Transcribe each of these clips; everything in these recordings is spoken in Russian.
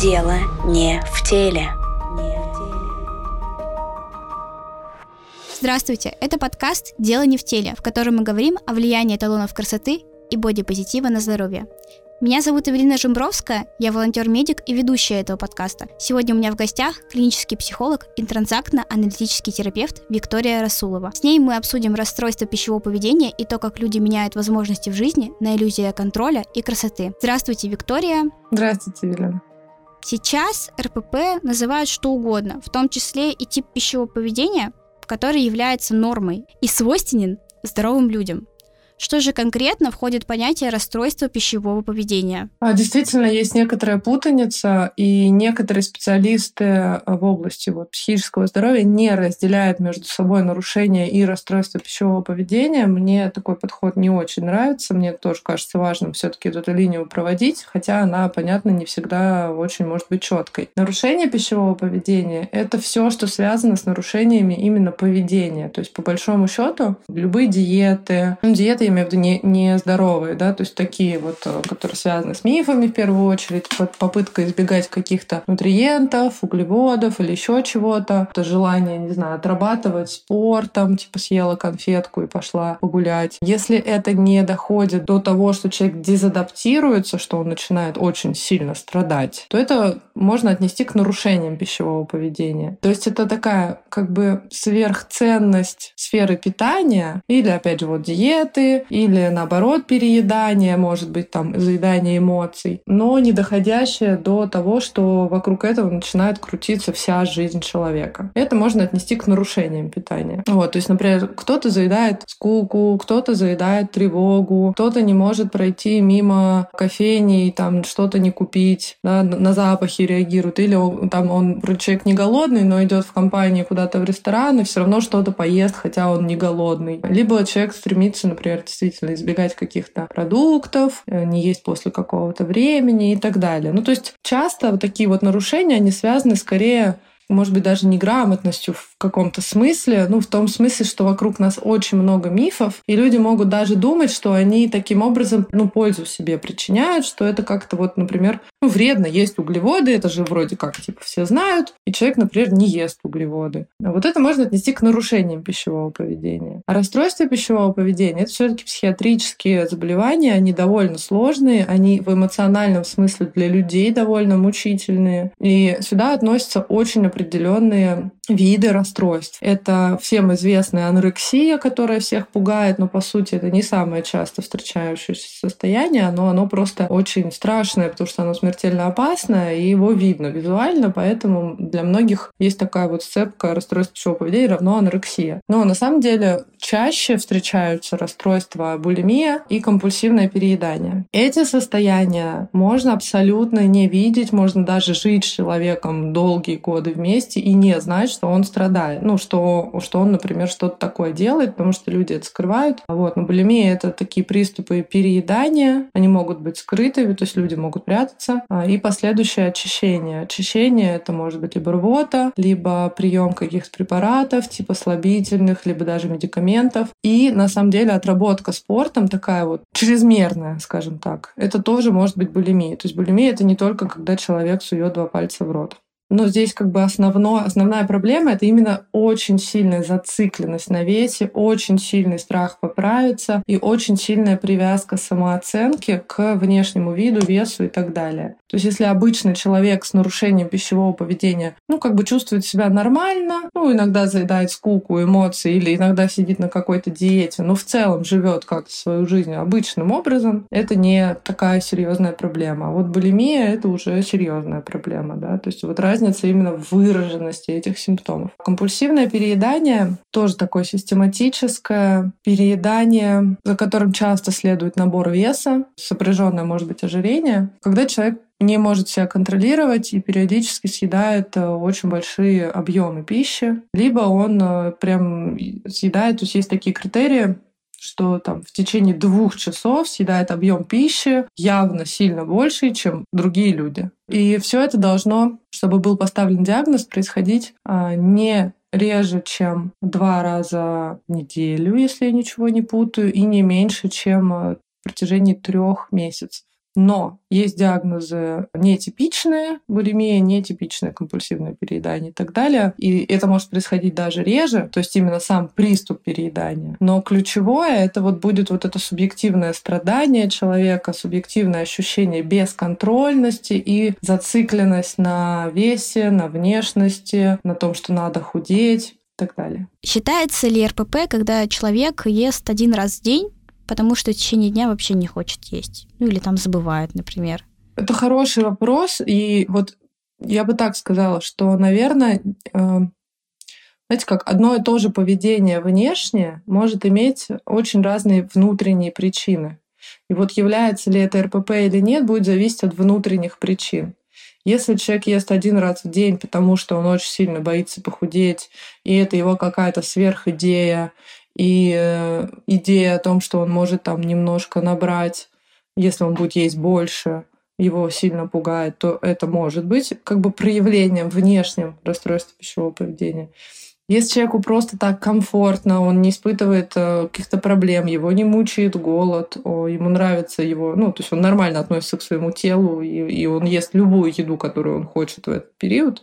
Дело не в теле. Здравствуйте, это подкаст «Дело не в теле», в котором мы говорим о влиянии эталонов красоты и бодипозитива на здоровье. Меня зовут Эвелина Жембровская, я волонтер-медик и ведущая этого подкаста. Сегодня у меня в гостях клинический психолог и транзактно-аналитический терапевт Виктория Расулова. С ней мы обсудим расстройство пищевого поведения и то, как люди меняют возможности в жизни на иллюзии контроля и красоты. Здравствуйте, Виктория. Здравствуйте, Елена. Сейчас РПП называют что угодно, в том числе и тип пищевого поведения, который является нормой и свойственен здоровым людям. Что же конкретно входит в понятие расстройства пищевого поведения? А, действительно, есть некоторая путаница, и некоторые специалисты а, в области вот, психического здоровья не разделяют между собой нарушения и расстройство пищевого поведения. Мне такой подход не очень нравится. Мне тоже кажется важным все-таки эту линию проводить, хотя она, понятно, не всегда очень может быть четкой. Нарушение пищевого поведения — это все, что связано с нарушениями именно поведения. То есть, по большому счету, любые диеты, диеты имею в виду не, не здоровые, да, то есть такие вот, э, которые связаны с мифами в первую очередь, попытка избегать каких-то нутриентов, углеводов или еще чего-то, это желание, не знаю, отрабатывать спортом, типа съела конфетку и пошла погулять. Если это не доходит до того, что человек дезадаптируется, что он начинает очень сильно страдать, то это можно отнести к нарушениям пищевого поведения. То есть это такая как бы сверхценность сферы питания или, опять же, вот диеты, или наоборот переедание, может быть там заедание эмоций, но не доходящее до того, что вокруг этого начинает крутиться вся жизнь человека. Это можно отнести к нарушениям питания. Вот, то есть, например, кто-то заедает скуку, кто-то заедает тревогу, кто-то не может пройти мимо кофейни и там что-то не купить, да, на запахи реагирует, или там он, человек не голодный, но идет в компании куда-то в ресторан и все равно что-то поест, хотя он не голодный. Либо человек стремится, например, действительно избегать каких-то продуктов, э, не есть после какого-то времени и так далее. Ну, то есть часто вот такие вот нарушения, они связаны скорее может быть, даже неграмотностью каком-то смысле, ну, в том смысле, что вокруг нас очень много мифов, и люди могут даже думать, что они таким образом, ну, пользу себе причиняют, что это как-то вот, например, ну, вредно есть углеводы, это же вроде как, типа, все знают, и человек, например, не ест углеводы. Вот это можно отнести к нарушениям пищевого поведения. А расстройство пищевого поведения — это все таки психиатрические заболевания, они довольно сложные, они в эмоциональном смысле для людей довольно мучительные, и сюда относятся очень определенные виды расстройств. Это всем известная анорексия, которая всех пугает, но по сути это не самое часто встречающееся состояние, но оно просто очень страшное, потому что оно смертельно опасное, и его видно визуально, поэтому для многих есть такая вот сцепка расстройств пищевого поведения равно анорексия. Но на самом деле чаще встречаются расстройства булимия и компульсивное переедание. Эти состояния можно абсолютно не видеть, можно даже жить с человеком долгие годы вместе и не знать, что он страдает. Ну, что, что он, например, что-то такое делает, потому что люди это скрывают. Вот. Но булимия — это такие приступы переедания. Они могут быть скрытыми, то есть люди могут прятаться. А, и последующее очищение. Очищение — это может быть либо рвота, либо прием каких-то препаратов, типа слабительных, либо даже медикаментов. И, на самом деле, отработка спортом такая вот чрезмерная, скажем так. Это тоже может быть булимия. То есть булимия — это не только когда человек сует два пальца в рот. Но здесь как бы основное, основная проблема — это именно очень сильная зацикленность на весе, очень сильный страх поправиться и очень сильная привязка самооценки к внешнему виду, весу и так далее. То есть если обычный человек с нарушением пищевого поведения, ну, как бы чувствует себя нормально, ну, иногда заедает скуку, эмоции или иногда сидит на какой-то диете, но в целом живет как-то свою жизнь обычным образом, это не такая серьезная проблема. А вот булимия — это уже серьезная проблема, да, то есть вот разница разница именно в выраженности этих симптомов. Компульсивное переедание тоже такое систематическое переедание, за которым часто следует набор веса, сопряженное может быть ожирение. Когда человек не может себя контролировать и периодически съедает э, очень большие объемы пищи, либо он э, прям съедает, то есть есть такие критерии, что там в течение двух часов съедает объем пищи явно сильно больше, чем другие люди. И все это должно, чтобы был поставлен диагноз, происходить а, не реже, чем два раза в неделю, если я ничего не путаю, и не меньше, чем а, в протяжении трех месяцев. Но есть диагнозы нетипичные булимия, нетипичное компульсивное переедание и так далее. И это может происходить даже реже, то есть именно сам приступ переедания. Но ключевое это вот будет вот это субъективное страдание человека, субъективное ощущение бесконтрольности и зацикленность на весе, на внешности, на том, что надо худеть и так далее. Считается ли РПП, когда человек ест один раз в день, потому что в течение дня вообще не хочет есть. Ну или там забывает, например. Это хороший вопрос. И вот я бы так сказала, что, наверное, э, знаете, как одно и то же поведение внешнее может иметь очень разные внутренние причины. И вот является ли это РПП или нет, будет зависеть от внутренних причин. Если человек ест один раз в день, потому что он очень сильно боится похудеть, и это его какая-то сверхидея, и э, идея о том, что он может там немножко набрать, если он будет есть больше, его сильно пугает, то это может быть как бы проявлением внешним расстройства пищевого поведения. Если человеку просто так комфортно, он не испытывает э, каких-то проблем, его не мучает голод, ему нравится его, ну, то есть он нормально относится к своему телу, и, и он ест любую еду, которую он хочет в этот период,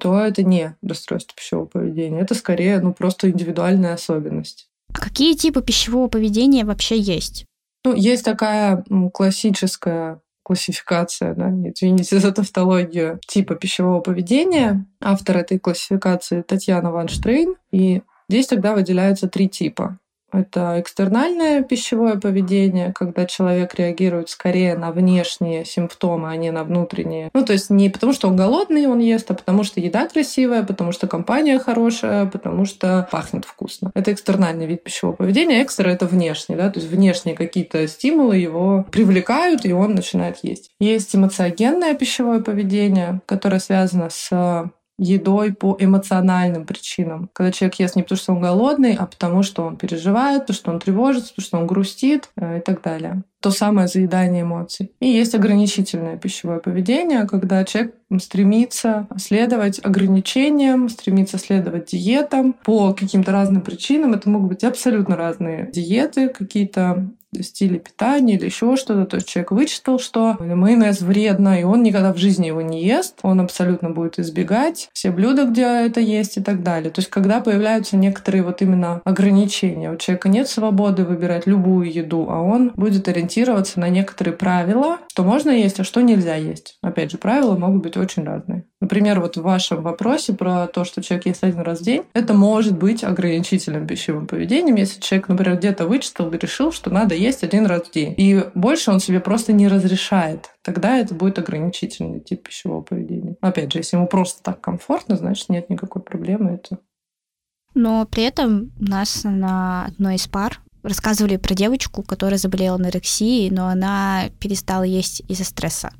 то это не расстройство пищевого поведения. Это скорее ну, просто индивидуальная особенность. А какие типы пищевого поведения вообще есть? Ну, есть такая классическая классификация, да, извините за тавтологию, типа пищевого поведения. Автор этой классификации Татьяна Ван Штрейн. И здесь тогда выделяются три типа. Это экстернальное пищевое поведение, когда человек реагирует скорее на внешние симптомы, а не на внутренние. Ну, то есть не потому, что он голодный, он ест, а потому что еда красивая, потому что компания хорошая, потому что пахнет вкусно. Это экстернальный вид пищевого поведения. Экстра — это внешний, да, то есть внешние какие-то стимулы его привлекают, и он начинает есть. Есть эмоциогенное пищевое поведение, которое связано с едой по эмоциональным причинам. Когда человек ест не потому, что он голодный, а потому, что он переживает, потому что он тревожится, потому что он грустит э, и так далее. То самое заедание эмоций. И есть ограничительное пищевое поведение, когда человек стремится следовать ограничениям, стремится следовать диетам по каким-то разным причинам. Это могут быть абсолютно разные диеты, какие-то стиле питания или еще что-то. То есть человек вычитал, что майонез вредно, и он никогда в жизни его не ест. Он абсолютно будет избегать все блюда, где это есть и так далее. То есть когда появляются некоторые вот именно ограничения. У человека нет свободы выбирать любую еду, а он будет ориентироваться на некоторые правила, что можно есть, а что нельзя есть. Опять же, правила могут быть очень разные. Например, вот в вашем вопросе про то, что человек ест один раз в день, это может быть ограничительным пищевым поведением, если человек, например, где-то вычитал и решил, что надо есть один раз в день. И больше он себе просто не разрешает. Тогда это будет ограничительный тип пищевого поведения. Опять же, если ему просто так комфортно, значит, нет никакой проблемы. Это но при этом нас на одной из пар рассказывали про девочку, которая заболела анорексией, но она перестала есть из-за стресса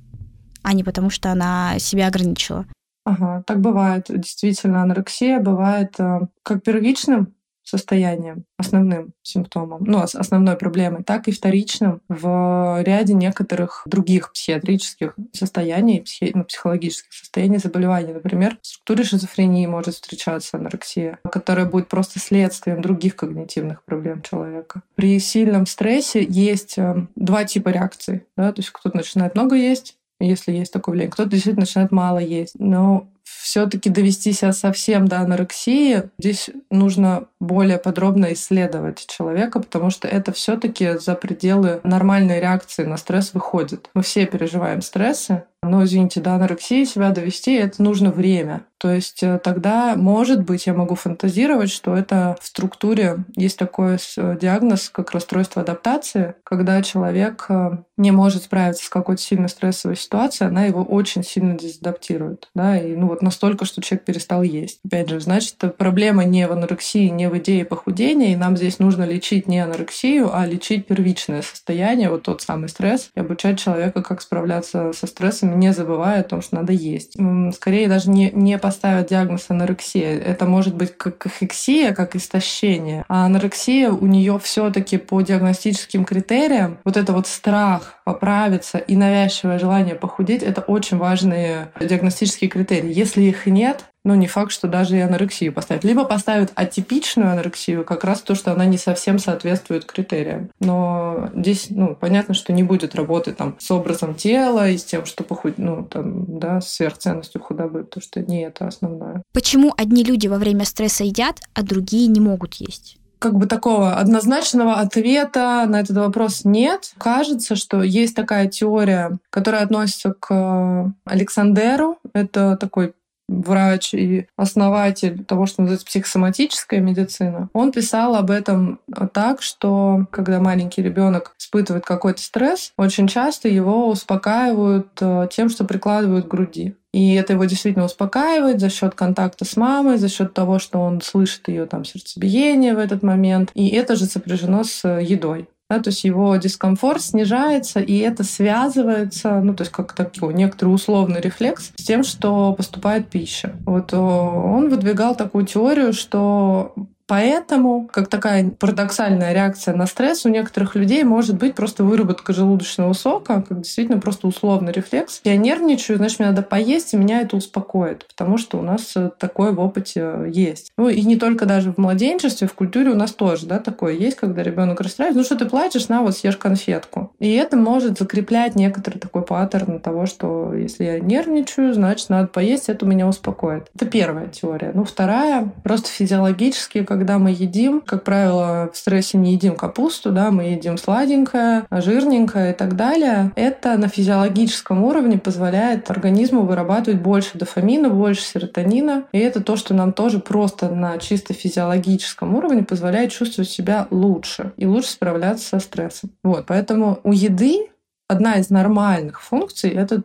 а не потому, что она себя ограничила. Ага, так бывает. Действительно, анорексия бывает э, как первичным состоянием, основным симптомом, ну, основной проблемой, так и вторичным в ряде некоторых других психиатрических состояний, психи, ну, психологических состояний заболеваний. Например, в структуре шизофрении может встречаться анорексия, которая будет просто следствием других когнитивных проблем человека. При сильном стрессе есть э, два типа реакций. Да? То есть кто-то начинает много есть, если есть такое влияние. Кто-то действительно начинает мало есть. Но все-таки довести себя совсем до анорексии, здесь нужно более подробно исследовать человека, потому что это все-таки за пределы нормальной реакции на стресс выходит. Мы все переживаем стрессы, но, извините, до анорексии себя довести это нужно время. То есть э, тогда, может быть, я могу фантазировать, что это в структуре есть такой э, диагноз, как расстройство адаптации, когда человек э, не может справиться с какой-то сильно стрессовой ситуацией, она его очень сильно дезадаптирует. Да? И ну, вот настолько, что человек перестал есть. Опять же, значит, проблема не в анорексии, не в идее похудения, и нам здесь нужно лечить не анорексию, а лечить первичное состояние, вот тот самый стресс, и обучать человека, как справляться со стрессами, не забывая о том, что надо есть. Скорее даже не, не по поставят диагноз анорексия. Это может быть как кахексия, как истощение. А анорексия у нее все-таки по диагностическим критериям, вот это вот страх поправиться и навязчивое желание похудеть, это очень важные диагностические критерии. Если их нет, ну, не факт, что даже и анорексию поставят. Либо поставят атипичную анорексию, как раз то, что она не совсем соответствует критериям. Но здесь, ну, понятно, что не будет работы там с образом тела и с тем, что похуд... ну, там, да, с сверхценностью худобы, потому что не это основное. Почему одни люди во время стресса едят, а другие не могут есть? как бы такого однозначного ответа на этот вопрос нет. Кажется, что есть такая теория, которая относится к Александеру. Это такой врач и основатель того, что называется психосоматическая медицина, он писал об этом так, что когда маленький ребенок испытывает какой-то стресс, очень часто его успокаивают э, тем, что прикладывают к груди. И это его действительно успокаивает за счет контакта с мамой, за счет того, что он слышит ее там сердцебиение в этот момент. И это же сопряжено с едой. Да, то есть его дискомфорт снижается, и это связывается, ну, то есть как такой некоторый условный рефлекс с тем, что поступает пища. Вот он выдвигал такую теорию, что Поэтому, как такая парадоксальная реакция на стресс, у некоторых людей может быть просто выработка желудочного сока, как действительно просто условный рефлекс. Я нервничаю, значит, мне надо поесть, и меня это успокоит, потому что у нас э, такое в опыте э, есть. Ну и не только даже в младенчестве, в культуре у нас тоже да, такое есть, когда ребенок расстраивается. Ну что ты плачешь, на вот съешь конфетку. И это может закреплять некоторый такой паттерн того, что если я нервничаю, значит, надо поесть, это меня успокоит. Это первая теория. Ну, вторая, просто физиологически, как когда мы едим, как правило, в стрессе не едим капусту, да, мы едим сладенькое, жирненькое и так далее. Это на физиологическом уровне позволяет организму вырабатывать больше дофамина, больше серотонина. И это то, что нам тоже просто на чисто физиологическом уровне позволяет чувствовать себя лучше и лучше справляться со стрессом. Вот, поэтому у еды одна из нормальных функций — это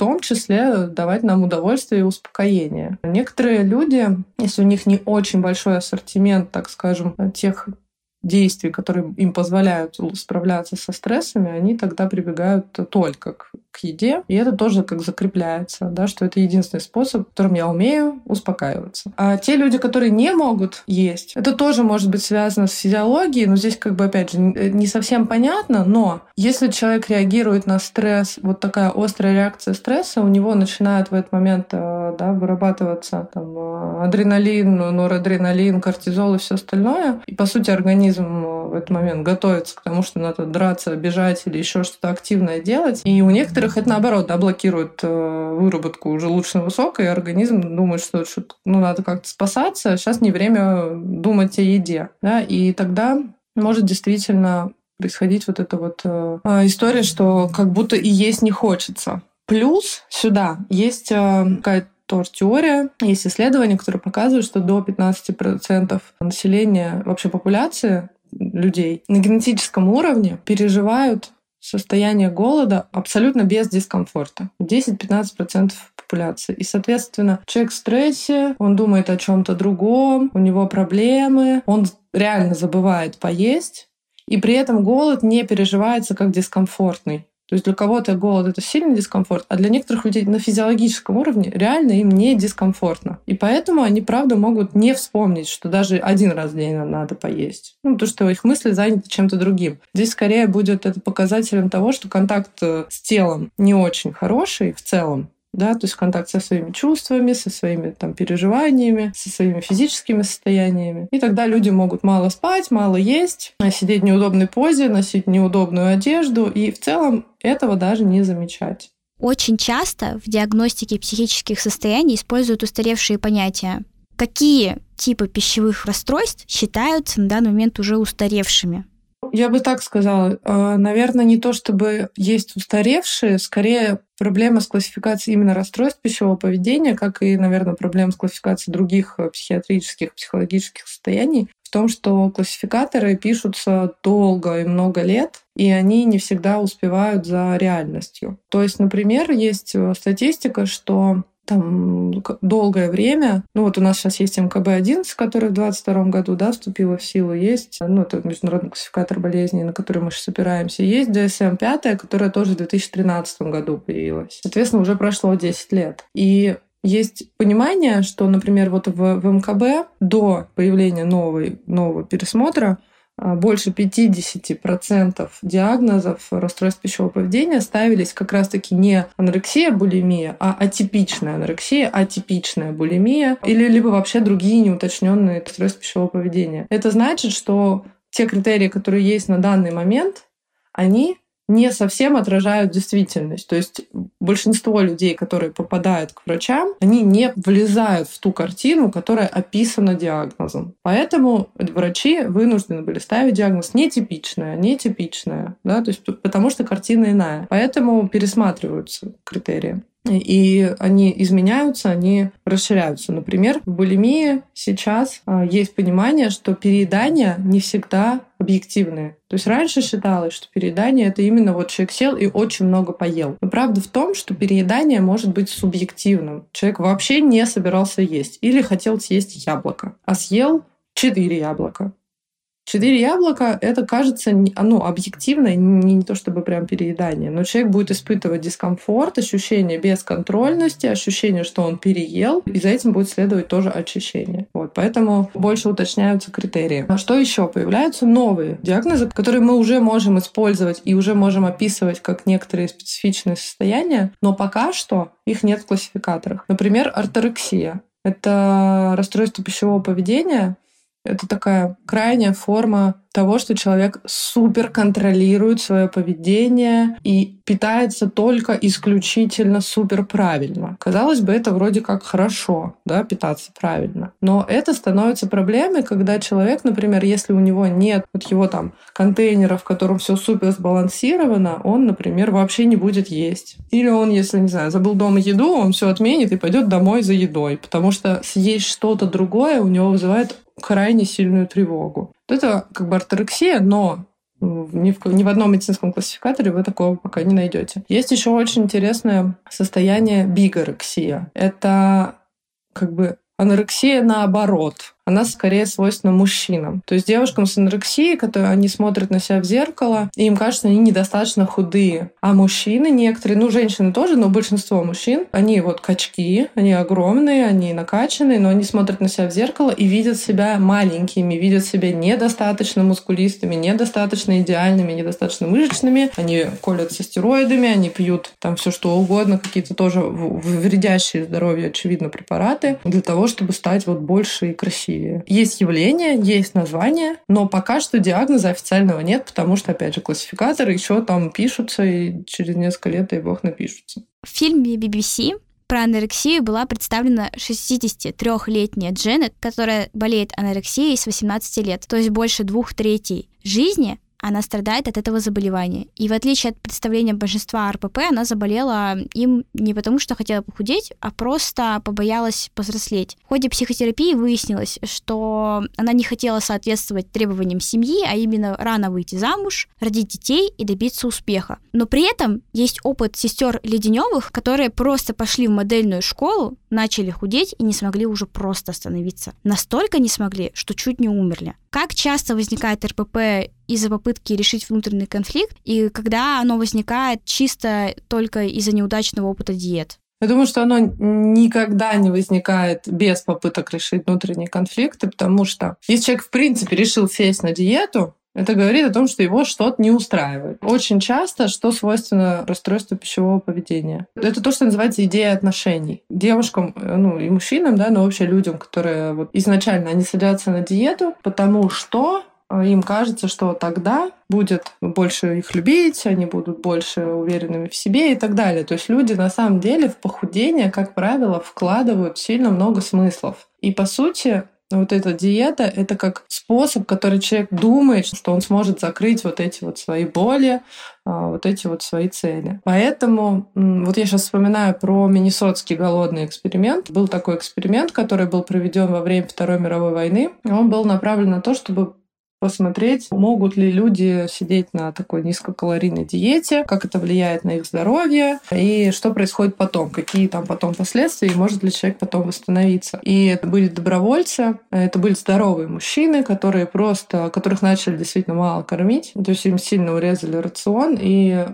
том числе давать нам удовольствие и успокоение. Некоторые люди, если у них не очень большой ассортимент, так скажем, тех действий, которые им позволяют справляться со стрессами, они тогда прибегают только к, к еде. И это тоже как закрепляется, да, что это единственный способ, которым я умею успокаиваться. А те люди, которые не могут есть, это тоже может быть связано с физиологией, но здесь как бы, опять же, не совсем понятно, но если человек реагирует на стресс, вот такая острая реакция стресса, у него начинает в этот момент э, да, вырабатываться там, э, адреналин, норадреналин, кортизол и все остальное. И, по сути, организм организм э, в этот момент готовится к тому, что надо драться, бежать или еще что-то активное делать. И у некоторых это наоборот да, блокирует э, выработку желудочного сока, и организм думает, что, ну, надо как-то спасаться, сейчас не время думать о еде. Да? И тогда может действительно происходить вот эта вот э, а, история, что как будто и есть не хочется. Плюс сюда есть э, какая-то тоже теория. Есть исследования, которые показывают, что до 15% населения, вообще популяции людей на генетическом уровне переживают состояние голода абсолютно без дискомфорта. 10-15% популяции. И, соответственно, человек в стрессе, он думает о чем-то другом, у него проблемы, он реально забывает поесть, и при этом голод не переживается как дискомфортный. То есть для кого-то голод это сильный дискомфорт, а для некоторых людей на физиологическом уровне реально им не дискомфортно. И поэтому они, правда, могут не вспомнить, что даже один раз в день надо поесть. Ну, потому что их мысли заняты чем-то другим. Здесь скорее будет это показателем того, что контакт э, с телом не очень хороший в целом, да, то есть контакт со своими чувствами, со своими там переживаниями, со своими физическими состояниями. И тогда люди могут мало спать, мало есть, сидеть в неудобной позе, носить неудобную одежду, и в целом этого даже не замечать. Очень часто в диагностике психических состояний используют устаревшие понятия. Какие типы пищевых расстройств считаются на данный момент уже устаревшими? Я бы так сказала. А, наверное, не то чтобы есть устаревшие, скорее проблема с классификацией именно расстройств пищевого поведения, как и, наверное, проблема с классификацией других э, психиатрических, психологических состояний, в том, что классификаторы пишутся долго и много лет, и они не всегда успевают за реальностью. То есть, например, есть э, статистика, что там долгое время. Ну вот у нас сейчас есть МКБ-11, который в 2022 году да, вступила в силу. Есть ну, это международный классификатор болезней, на который мы сейчас опираемся. Есть DSM-5, которая тоже в 2013 году появилась. Соответственно, уже прошло 10 лет. И есть понимание, что, например, вот в, в МКБ до появления новой, нового пересмотра больше 50% диагнозов расстройств пищевого поведения ставились как раз-таки не анорексия, булимия, а атипичная анорексия, атипичная булимия или либо вообще другие неуточненные расстройства пищевого поведения. Это значит, что те критерии, которые есть на данный момент, они не совсем отражают действительность. То есть большинство людей, которые попадают к врачам, они не влезают в ту картину, которая описана диагнозом. Поэтому врачи вынуждены были ставить диагноз нетипичная, нетипичная, да, то есть потому что картина иная. Поэтому пересматриваются критерии и они изменяются, они расширяются. Например, в булимии сейчас а, есть понимание, что переедания не всегда объективные. То есть раньше считалось, что переедание это именно вот человек сел и очень много поел. Но правда в том, что переедание может быть субъективным. Человек вообще не собирался есть или хотел съесть яблоко, а съел четыре яблока. Четыре яблока, это кажется, ну, объективно, не, не то чтобы прям переедание, но человек будет испытывать дискомфорт, ощущение бесконтрольности, ощущение, что он переел, и за этим будет следовать тоже очищение. Вот, поэтому больше уточняются критерии. А что еще? Появляются новые диагнозы, которые мы уже можем использовать и уже можем описывать как некоторые специфичные состояния, но пока что их нет в классификаторах. Например, орторексия. Это расстройство пищевого поведения, это такая крайняя форма того, что человек супер контролирует свое поведение и питается только исключительно супер правильно. Казалось бы, это вроде как хорошо, да, питаться правильно. Но это становится проблемой, когда человек, например, если у него нет вот его там контейнера, в котором все супер сбалансировано, он, например, вообще не будет есть. Или он, если, не знаю, забыл дома еду, он все отменит и пойдет домой за едой, потому что съесть что-то другое у него вызывает крайне сильную тревогу. Это как бы орторексия, но ни в, ни в одном медицинском классификаторе вы такого пока не найдете. Есть еще очень интересное состояние бигорексия. Это как бы анорексия наоборот она скорее свойственна мужчинам. То есть девушкам с анорексией, которые они смотрят на себя в зеркало, и им кажется, они недостаточно худые. А мужчины некоторые, ну, женщины тоже, но большинство мужчин, они вот качки, они огромные, они накачанные, но они смотрят на себя в зеркало и видят себя маленькими, видят себя недостаточно мускулистыми, недостаточно идеальными, недостаточно мышечными. Они колятся стероидами, они пьют там все что угодно, какие-то тоже вредящие здоровью, очевидно, препараты для того, чтобы стать вот больше и красивее красивее. Есть явление, есть название, но пока что диагноза официального нет, потому что, опять же, классификаторы еще там пишутся, и через несколько лет, дай бог, напишутся. В фильме BBC про анорексию была представлена 63-летняя Дженнет, которая болеет анорексией с 18 лет, то есть больше двух третей жизни она страдает от этого заболевания. И в отличие от представления большинства РПП, она заболела им не потому, что хотела похудеть, а просто побоялась повзрослеть. В ходе психотерапии выяснилось, что она не хотела соответствовать требованиям семьи, а именно рано выйти замуж, родить детей и добиться успеха. Но при этом есть опыт сестер Леденевых, которые просто пошли в модельную школу, начали худеть и не смогли уже просто остановиться. Настолько не смогли, что чуть не умерли. Как часто возникает РПП из-за попытки решить внутренний конфликт, и когда оно возникает чисто только из-за неудачного опыта диет? Я думаю, что оно никогда не возникает без попыток решить внутренние конфликты, потому что если человек, в принципе, решил сесть на диету, это говорит о том, что его что-то не устраивает. Очень часто, что свойственно расстройству пищевого поведения. Это то, что называется идея отношений. Девушкам, ну и мужчинам, да, но вообще людям, которые вот изначально они садятся на диету, потому что им кажется, что тогда будет больше их любить, они будут больше уверенными в себе и так далее. То есть люди на самом деле в похудение, как правило, вкладывают сильно много смыслов. И по сути, вот эта диета — это как способ, который человек думает, что он сможет закрыть вот эти вот свои боли, а, вот эти вот свои цели. Поэтому вот я сейчас вспоминаю про Миннесотский голодный эксперимент. Был такой эксперимент, который был проведен во время Второй мировой войны. Он был направлен на то, чтобы посмотреть, могут ли люди сидеть на такой низкокалорийной диете, как это влияет на их здоровье и что происходит потом, какие там потом последствия, и может ли человек потом восстановиться. И это были добровольцы, это были здоровые мужчины, которые просто, которых начали действительно мало кормить, то есть им сильно урезали рацион, и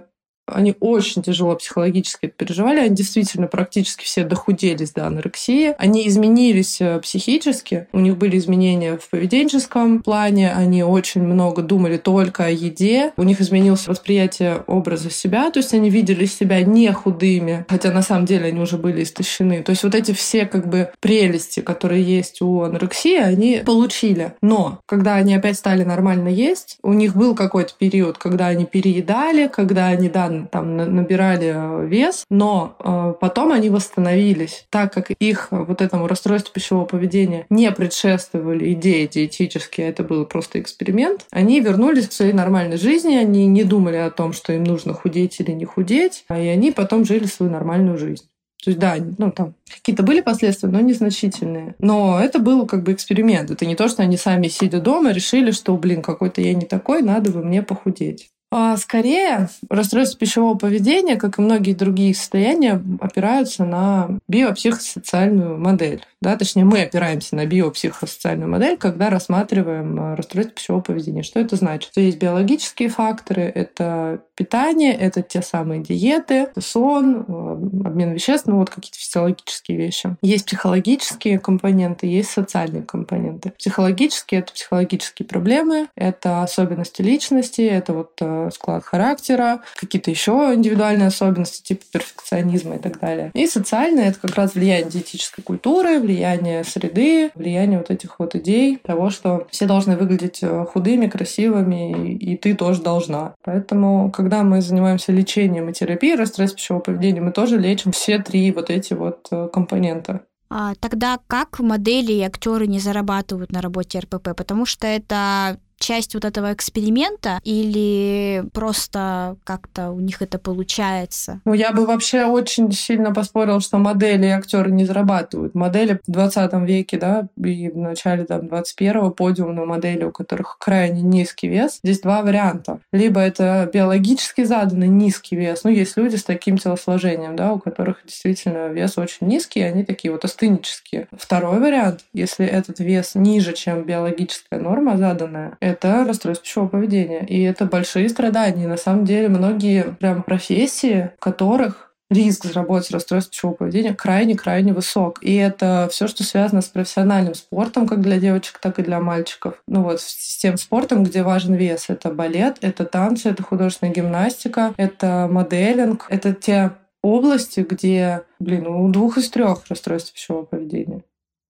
они очень тяжело психологически это переживали. Они действительно практически все дохуделись до анорексии. Они изменились э, психически. У них были изменения в поведенческом плане. Они очень много думали только о еде. У них изменилось восприятие образа себя. То есть они видели себя не худыми, хотя на самом деле они уже были истощены. То есть вот эти все как бы прелести, которые есть у анорексии, они получили. Но когда они опять стали нормально есть, у них был какой-то период, когда они переедали, когда они, да, там набирали э, вес, но э, потом они восстановились, так как их вот этому расстройству пищевого поведения не предшествовали идеи диетические, это был просто эксперимент, они вернулись к своей нормальной жизни, они не думали о том, что им нужно худеть или не худеть, и они потом жили свою нормальную жизнь. То есть, да, ну там какие-то были последствия, но незначительные. Но это был как бы эксперимент. Это не то, что они сами, сидя дома, решили, что, блин, какой-то я не такой, надо бы мне похудеть. А скорее, расстройство пищевого поведения, как и многие другие состояния, опираются на биопсихосоциальную модель. Да, точнее, мы опираемся на биопсихосоциальную модель, когда рассматриваем а, расстройство пищевого поведения. Что это значит? Что есть биологические факторы, это питание, это те самые диеты, сон, а, обмен веществ, ну вот какие-то физиологические вещи. Есть психологические компоненты, есть социальные компоненты. Психологические — это психологические проблемы, это особенности личности, это вот а, склад характера, какие-то еще индивидуальные особенности типа перфекционизма и так далее. И социальное — это как раз влияние диетической культуры, влияние среды, влияние вот этих вот идей того, что все должны выглядеть э, худыми, красивыми, и ты тоже должна. Поэтому, когда мы занимаемся лечением и терапией расстройств пищевого поведения, мы тоже лечим все три вот эти вот э, компонента. А тогда как модели и актеры не зарабатывают на работе РПП? Потому что это часть вот этого эксперимента или просто как-то у них это получается? Ну, я бы вообще очень сильно поспорил, что модели и актеры не зарабатывают. Модели в 20 веке, да, и в начале там 21-го подиумные модели, у которых крайне низкий вес. Здесь два варианта. Либо это биологически заданный низкий вес. Ну, есть люди с таким телосложением, да, у которых действительно вес очень низкий, и они такие вот астенические. Второй вариант, если этот вес ниже, чем биологическая норма заданная, это расстройство пищевого поведения. И это большие страдания. на самом деле многие прям профессии, в которых риск заработать расстройство пищевого поведения крайне-крайне высок. И это все, что связано с профессиональным спортом, как для девочек, так и для мальчиков. Ну вот, с тем спортом, где важен вес. Это балет, это танцы, это художественная гимнастика, это моделинг, это те области, где, блин, у двух из трех расстройств пищевого поведения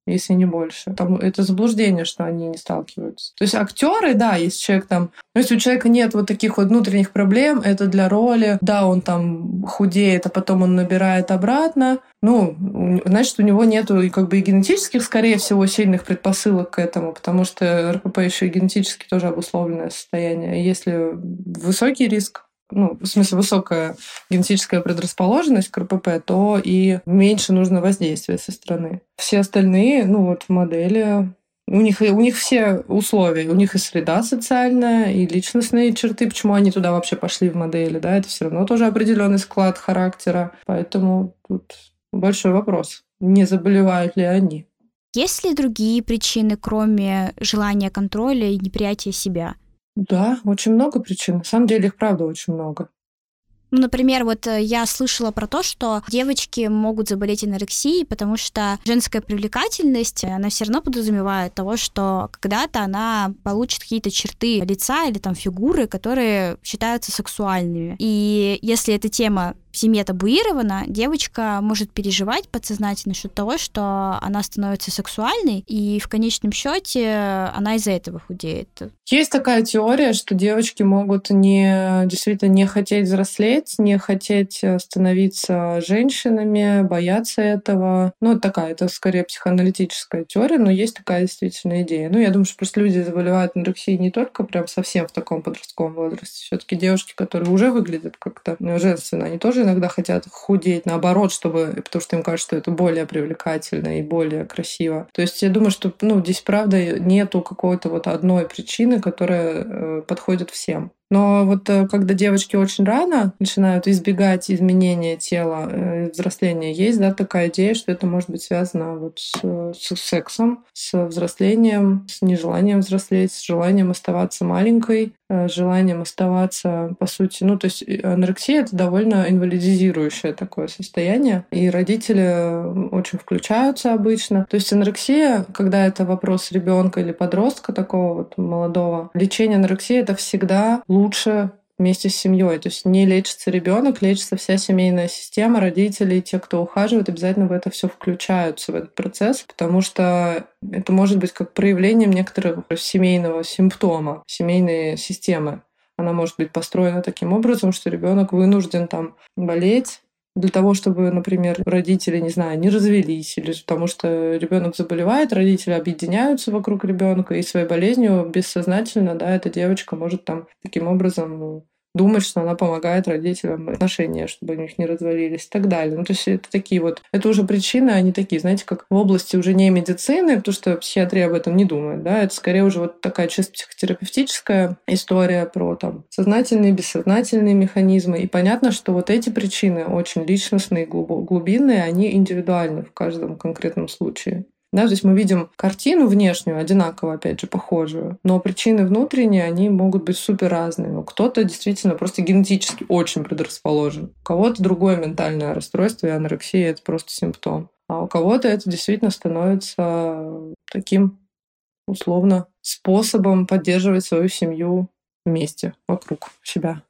если не больше. Там это заблуждение, что они не сталкиваются. То есть актеры, да, если человек там, ну, если у человека нет вот таких вот внутренних проблем, это для роли, да, он там худеет, а потом он набирает обратно, ну, значит, у него нету как бы и генетических, скорее всего, сильных предпосылок к этому, потому что РПП еще и генетически тоже обусловленное состояние. Если высокий риск ну, в смысле, высокая генетическая предрасположенность к РПП, то и меньше нужно воздействия со стороны. Все остальные, ну вот модели, у них, у них все условия, у них и среда социальная, и личностные черты, почему они туда вообще пошли в модели, да, это все равно тоже определенный склад характера. Поэтому тут большой вопрос, не заболевают ли они. Есть ли другие причины, кроме желания контроля и неприятия себя? Да, очень много причин. На самом деле их правда очень много. Ну, например, вот э, я слышала про то, что девочки могут заболеть анорексией, потому что женская привлекательность, она все равно подразумевает того, что когда-то она получит какие-то черты лица или там фигуры, которые считаются сексуальными. И если эта тема в семье табуирована, девочка может переживать подсознательно насчет того, что она становится сексуальной, и в конечном счете она из-за этого худеет. Есть такая теория, что девочки могут не действительно не хотеть взрослеть, не хотеть становиться женщинами, бояться этого. Ну, такая, это скорее психоаналитическая теория, но есть такая действительно идея. Ну, я думаю, что просто люди заболевают анорексией не только прям совсем в таком подростковом возрасте. все таки девушки, которые уже выглядят как-то женственно, они тоже иногда хотят худеть, наоборот, чтобы, потому что им кажется, что это более привлекательно и более красиво. То есть я думаю, что ну, здесь, правда, нету какой-то вот одной причины, которая э, подходит всем. Но вот э, когда девочки очень рано начинают избегать изменения тела, э, взросления, есть да, такая идея, что это может быть связано вот с, с сексом, с взрослением, с нежеланием взрослеть, с желанием оставаться маленькой, э, желанием оставаться, по сути, ну, то есть анорексия — это довольно инвалидизирующее такое состояние, и родители очень включаются обычно. То есть анорексия, когда это вопрос ребенка или подростка такого вот молодого, лечение анорексии — это всегда лучше вместе с семьей. То есть не лечится ребенок, лечится вся семейная система, родители, те, кто ухаживает, обязательно в это все включаются, в этот процесс, потому что это может быть как проявлением некоторого семейного симптома, семейной системы. Она может быть построена таким образом, что ребенок вынужден там болеть, для того, чтобы, например, родители, не знаю, не развелись, или потому что ребенок заболевает, родители объединяются вокруг ребенка, и своей болезнью бессознательно, да, эта девочка может там таким образом думать, что она помогает родителям отношения, чтобы у них не развалились и так далее. Ну, то есть это такие вот, это уже причины, они такие, знаете, как в области уже не медицины, потому что психиатрия об этом не думает, да, это скорее уже вот такая чисто психотерапевтическая история про там сознательные, бессознательные механизмы. И понятно, что вот эти причины очень личностные, глубинные, они индивидуальны в каждом конкретном случае. Да, то есть мы видим картину внешнюю, одинаково, опять же, похожую, но причины внутренние, они могут быть супер разными. Кто-то действительно просто генетически очень предрасположен, у кого-то другое ментальное расстройство, и анорексия — это просто симптом. А у кого-то это действительно становится таким условно способом поддерживать свою семью вместе, вокруг себя.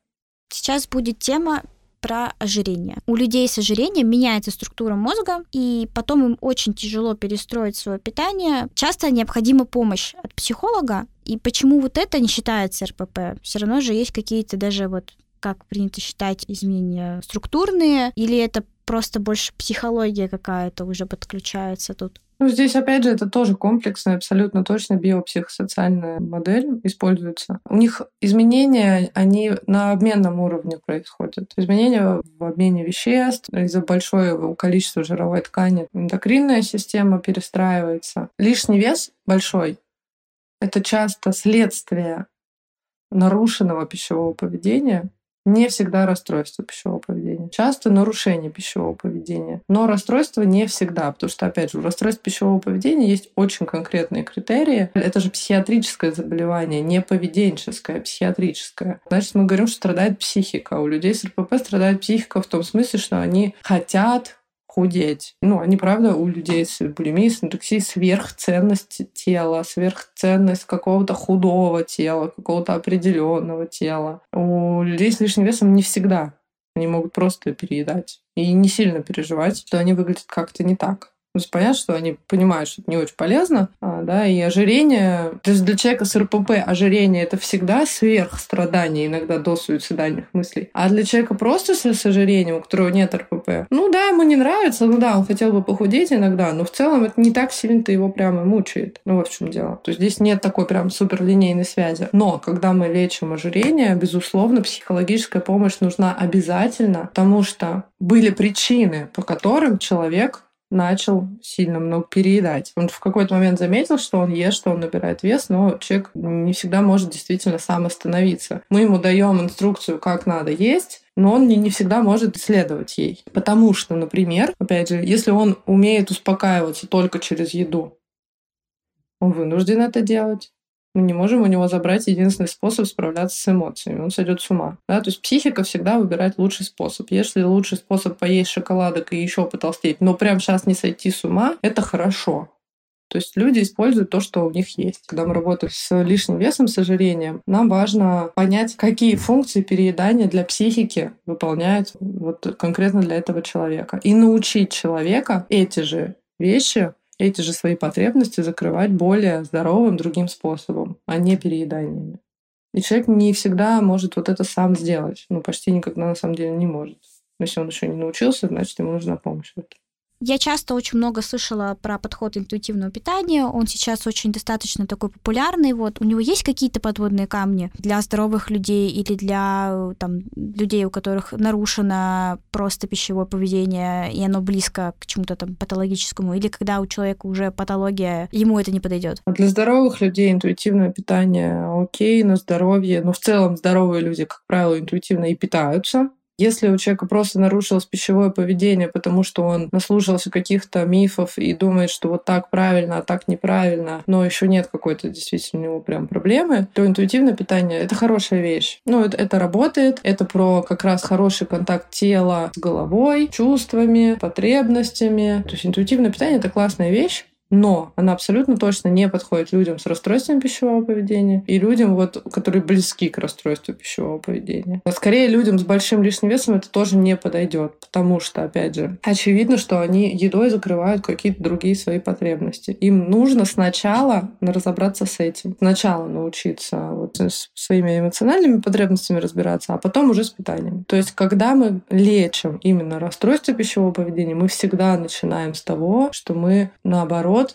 Сейчас будет тема про ожирение. У людей с ожирением меняется структура мозга, и потом им очень тяжело перестроить свое питание. Часто необходима помощь от психолога. И почему вот это не считается РПП? Все равно же есть какие-то даже вот как принято считать изменения структурные, или это просто больше психология какая-то уже подключается тут? Ну, здесь, опять же, это тоже комплексная, абсолютно точно биопсихосоциальная модель используется. У них изменения, они на обменном уровне происходят. Изменения в обмене веществ, из-за большого количества жировой ткани эндокринная система перестраивается. Лишний вес большой — это часто следствие нарушенного пищевого поведения, не всегда расстройство пищевого поведения. Часто нарушение пищевого поведения. Но расстройство не всегда, потому что, опять же, у расстройств пищевого поведения есть очень конкретные критерии. Это же психиатрическое заболевание, не поведенческое, а психиатрическое. Значит, мы говорим, что страдает психика. У людей с РПП страдает психика в том смысле, что они хотят худеть. Ну, они, правда, у людей с булимией, с анорексией сверхценность тела, сверхценность какого-то худого тела, какого-то определенного тела. У людей с лишним весом не всегда. Они могут просто переедать и не сильно переживать, что они выглядят как-то не так. То есть понятно, что они понимают, что это не очень полезно, а, да, и ожирение, то есть для человека с РПП ожирение это всегда сверхстрадание, иногда до суицидальных мыслей. А для человека просто с, с ожирением, у которого нет РПП, ну да, ему не нравится, ну да, он хотел бы похудеть иногда, но в целом это не так сильно-то его прямо мучает. Ну вот в чем дело. То есть здесь нет такой прям суперлинейной связи. Но когда мы лечим ожирение, безусловно, психологическая помощь нужна обязательно, потому что были причины, по которым человек начал сильно много переедать. Он в какой-то момент заметил, что он ест, что он набирает вес, но человек не всегда может действительно сам остановиться. Мы ему даем инструкцию, как надо есть, но он не, не всегда может следовать ей. Потому что, например, опять же, если он умеет успокаиваться только через еду, он вынужден это делать мы не можем у него забрать единственный способ справляться с эмоциями. Он сойдет с ума. Да? То есть психика всегда выбирает лучший способ. Если лучший способ поесть шоколадок и еще потолстеть, но прямо сейчас не сойти с ума, это хорошо. То есть люди используют то, что у них есть. Когда мы работаем с лишним весом, с ожирением, нам важно понять, какие функции переедания для психики выполняют вот конкретно для этого человека. И научить человека эти же вещи эти же свои потребности закрывать более здоровым другим способом, а не перееданиями. И человек не всегда может вот это сам сделать. Ну, почти никогда на самом деле не может. Если он еще не научился, значит, ему нужна помощь. Я часто очень много слышала про подход интуитивного питания. Он сейчас очень достаточно такой популярный. Вот у него есть какие-то подводные камни для здоровых людей или для там, людей, у которых нарушено просто пищевое поведение, и оно близко к чему-то там патологическому, или когда у человека уже патология, ему это не подойдет? Для здоровых людей интуитивное питание окей, на здоровье. Но в целом здоровые люди, как правило, интуитивно и питаются. Если у человека просто нарушилось пищевое поведение, потому что он наслушался каких-то мифов и думает, что вот так правильно, а так неправильно, но еще нет какой-то действительно у него прям проблемы, то интуитивное питание — это хорошая вещь. Ну, это, это работает, это про как раз хороший контакт тела с головой, чувствами, потребностями. То есть интуитивное питание — это классная вещь, но она абсолютно точно не подходит людям с расстройством пищевого поведения и людям, вот, которые близки к расстройству пищевого поведения. А скорее, людям с большим лишним весом это тоже не подойдет, потому что, опять же, очевидно, что они едой закрывают какие-то другие свои потребности. Им нужно сначала разобраться с этим. Сначала научиться вот с своими эмоциональными потребностями разбираться, а потом уже с питанием. То есть, когда мы лечим именно расстройство пищевого поведения, мы всегда начинаем с того, что мы, наоборот,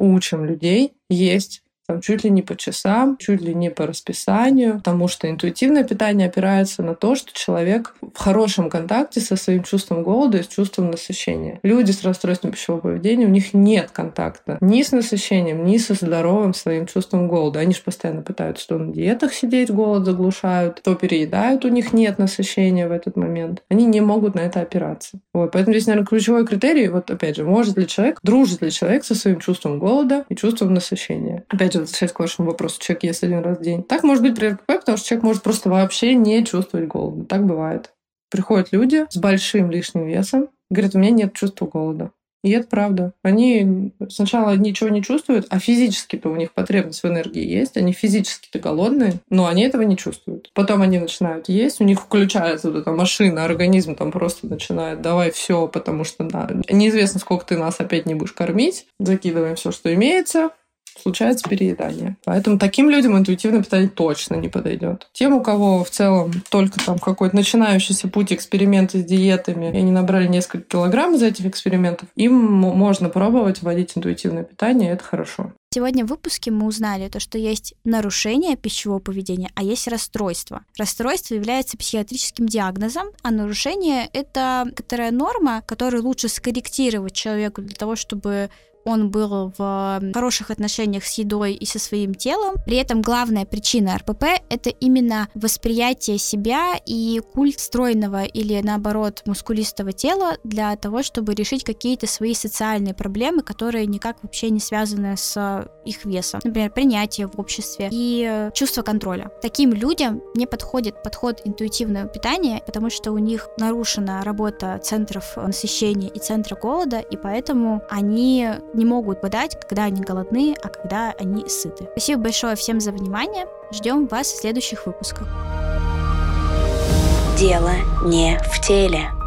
учим людей есть там, чуть ли не по часам, чуть ли не по расписанию, потому что интуитивное питание опирается на то, что человек в хорошем контакте со своим чувством голода и с чувством насыщения. Люди с расстройством пищевого поведения, у них нет контакта ни с насыщением, ни со здоровым своим чувством голода. Они же постоянно пытаются то на диетах сидеть, голод заглушают, то переедают, у них нет насыщения в этот момент. Они не могут на это опираться. Вот. Поэтому здесь, наверное, ключевой критерий, вот опять же, может ли человек, дружит ли человек со своим чувством голода и чувством насыщения. Опять же, возвращаясь к вашему вопросу, человек ест один раз в день. Так может быть при РКП, потому что человек может просто вообще не чувствовать голода. Так бывает. Приходят люди с большим лишним весом, говорят, у меня нет чувства голода. И это правда. Они сначала ничего не чувствуют, а физически-то у них потребность в энергии есть. Они физически-то голодные, но они этого не чувствуют. Потом они начинают есть, у них включается вот эта машина, организм там просто начинает давай все, потому что да, неизвестно, сколько ты нас опять не будешь кормить. Закидываем все, что имеется случается переедание. Поэтому таким людям интуитивное питание точно не подойдет. Тем, у кого в целом только там какой-то начинающийся путь эксперименты с диетами, и они набрали несколько килограмм из этих экспериментов, им можно пробовать вводить интуитивное питание, это хорошо. Сегодня в выпуске мы узнали то, что есть нарушение пищевого поведения, а есть расстройство. Расстройство является психиатрическим диагнозом, а нарушение — это некоторая норма, которую лучше скорректировать человеку для того, чтобы он был в хороших отношениях с едой и со своим телом. При этом главная причина РПП — это именно восприятие себя и культ стройного или, наоборот, мускулистого тела для того, чтобы решить какие-то свои социальные проблемы, которые никак вообще не связаны с их весом. Например, принятие в обществе и чувство контроля. Таким людям не подходит подход интуитивного питания, потому что у них нарушена работа центров насыщения и центра голода, и поэтому они не могут подать, когда они голодны, а когда они сыты. Спасибо большое всем за внимание. Ждем вас в следующих выпусках. Дело не в теле.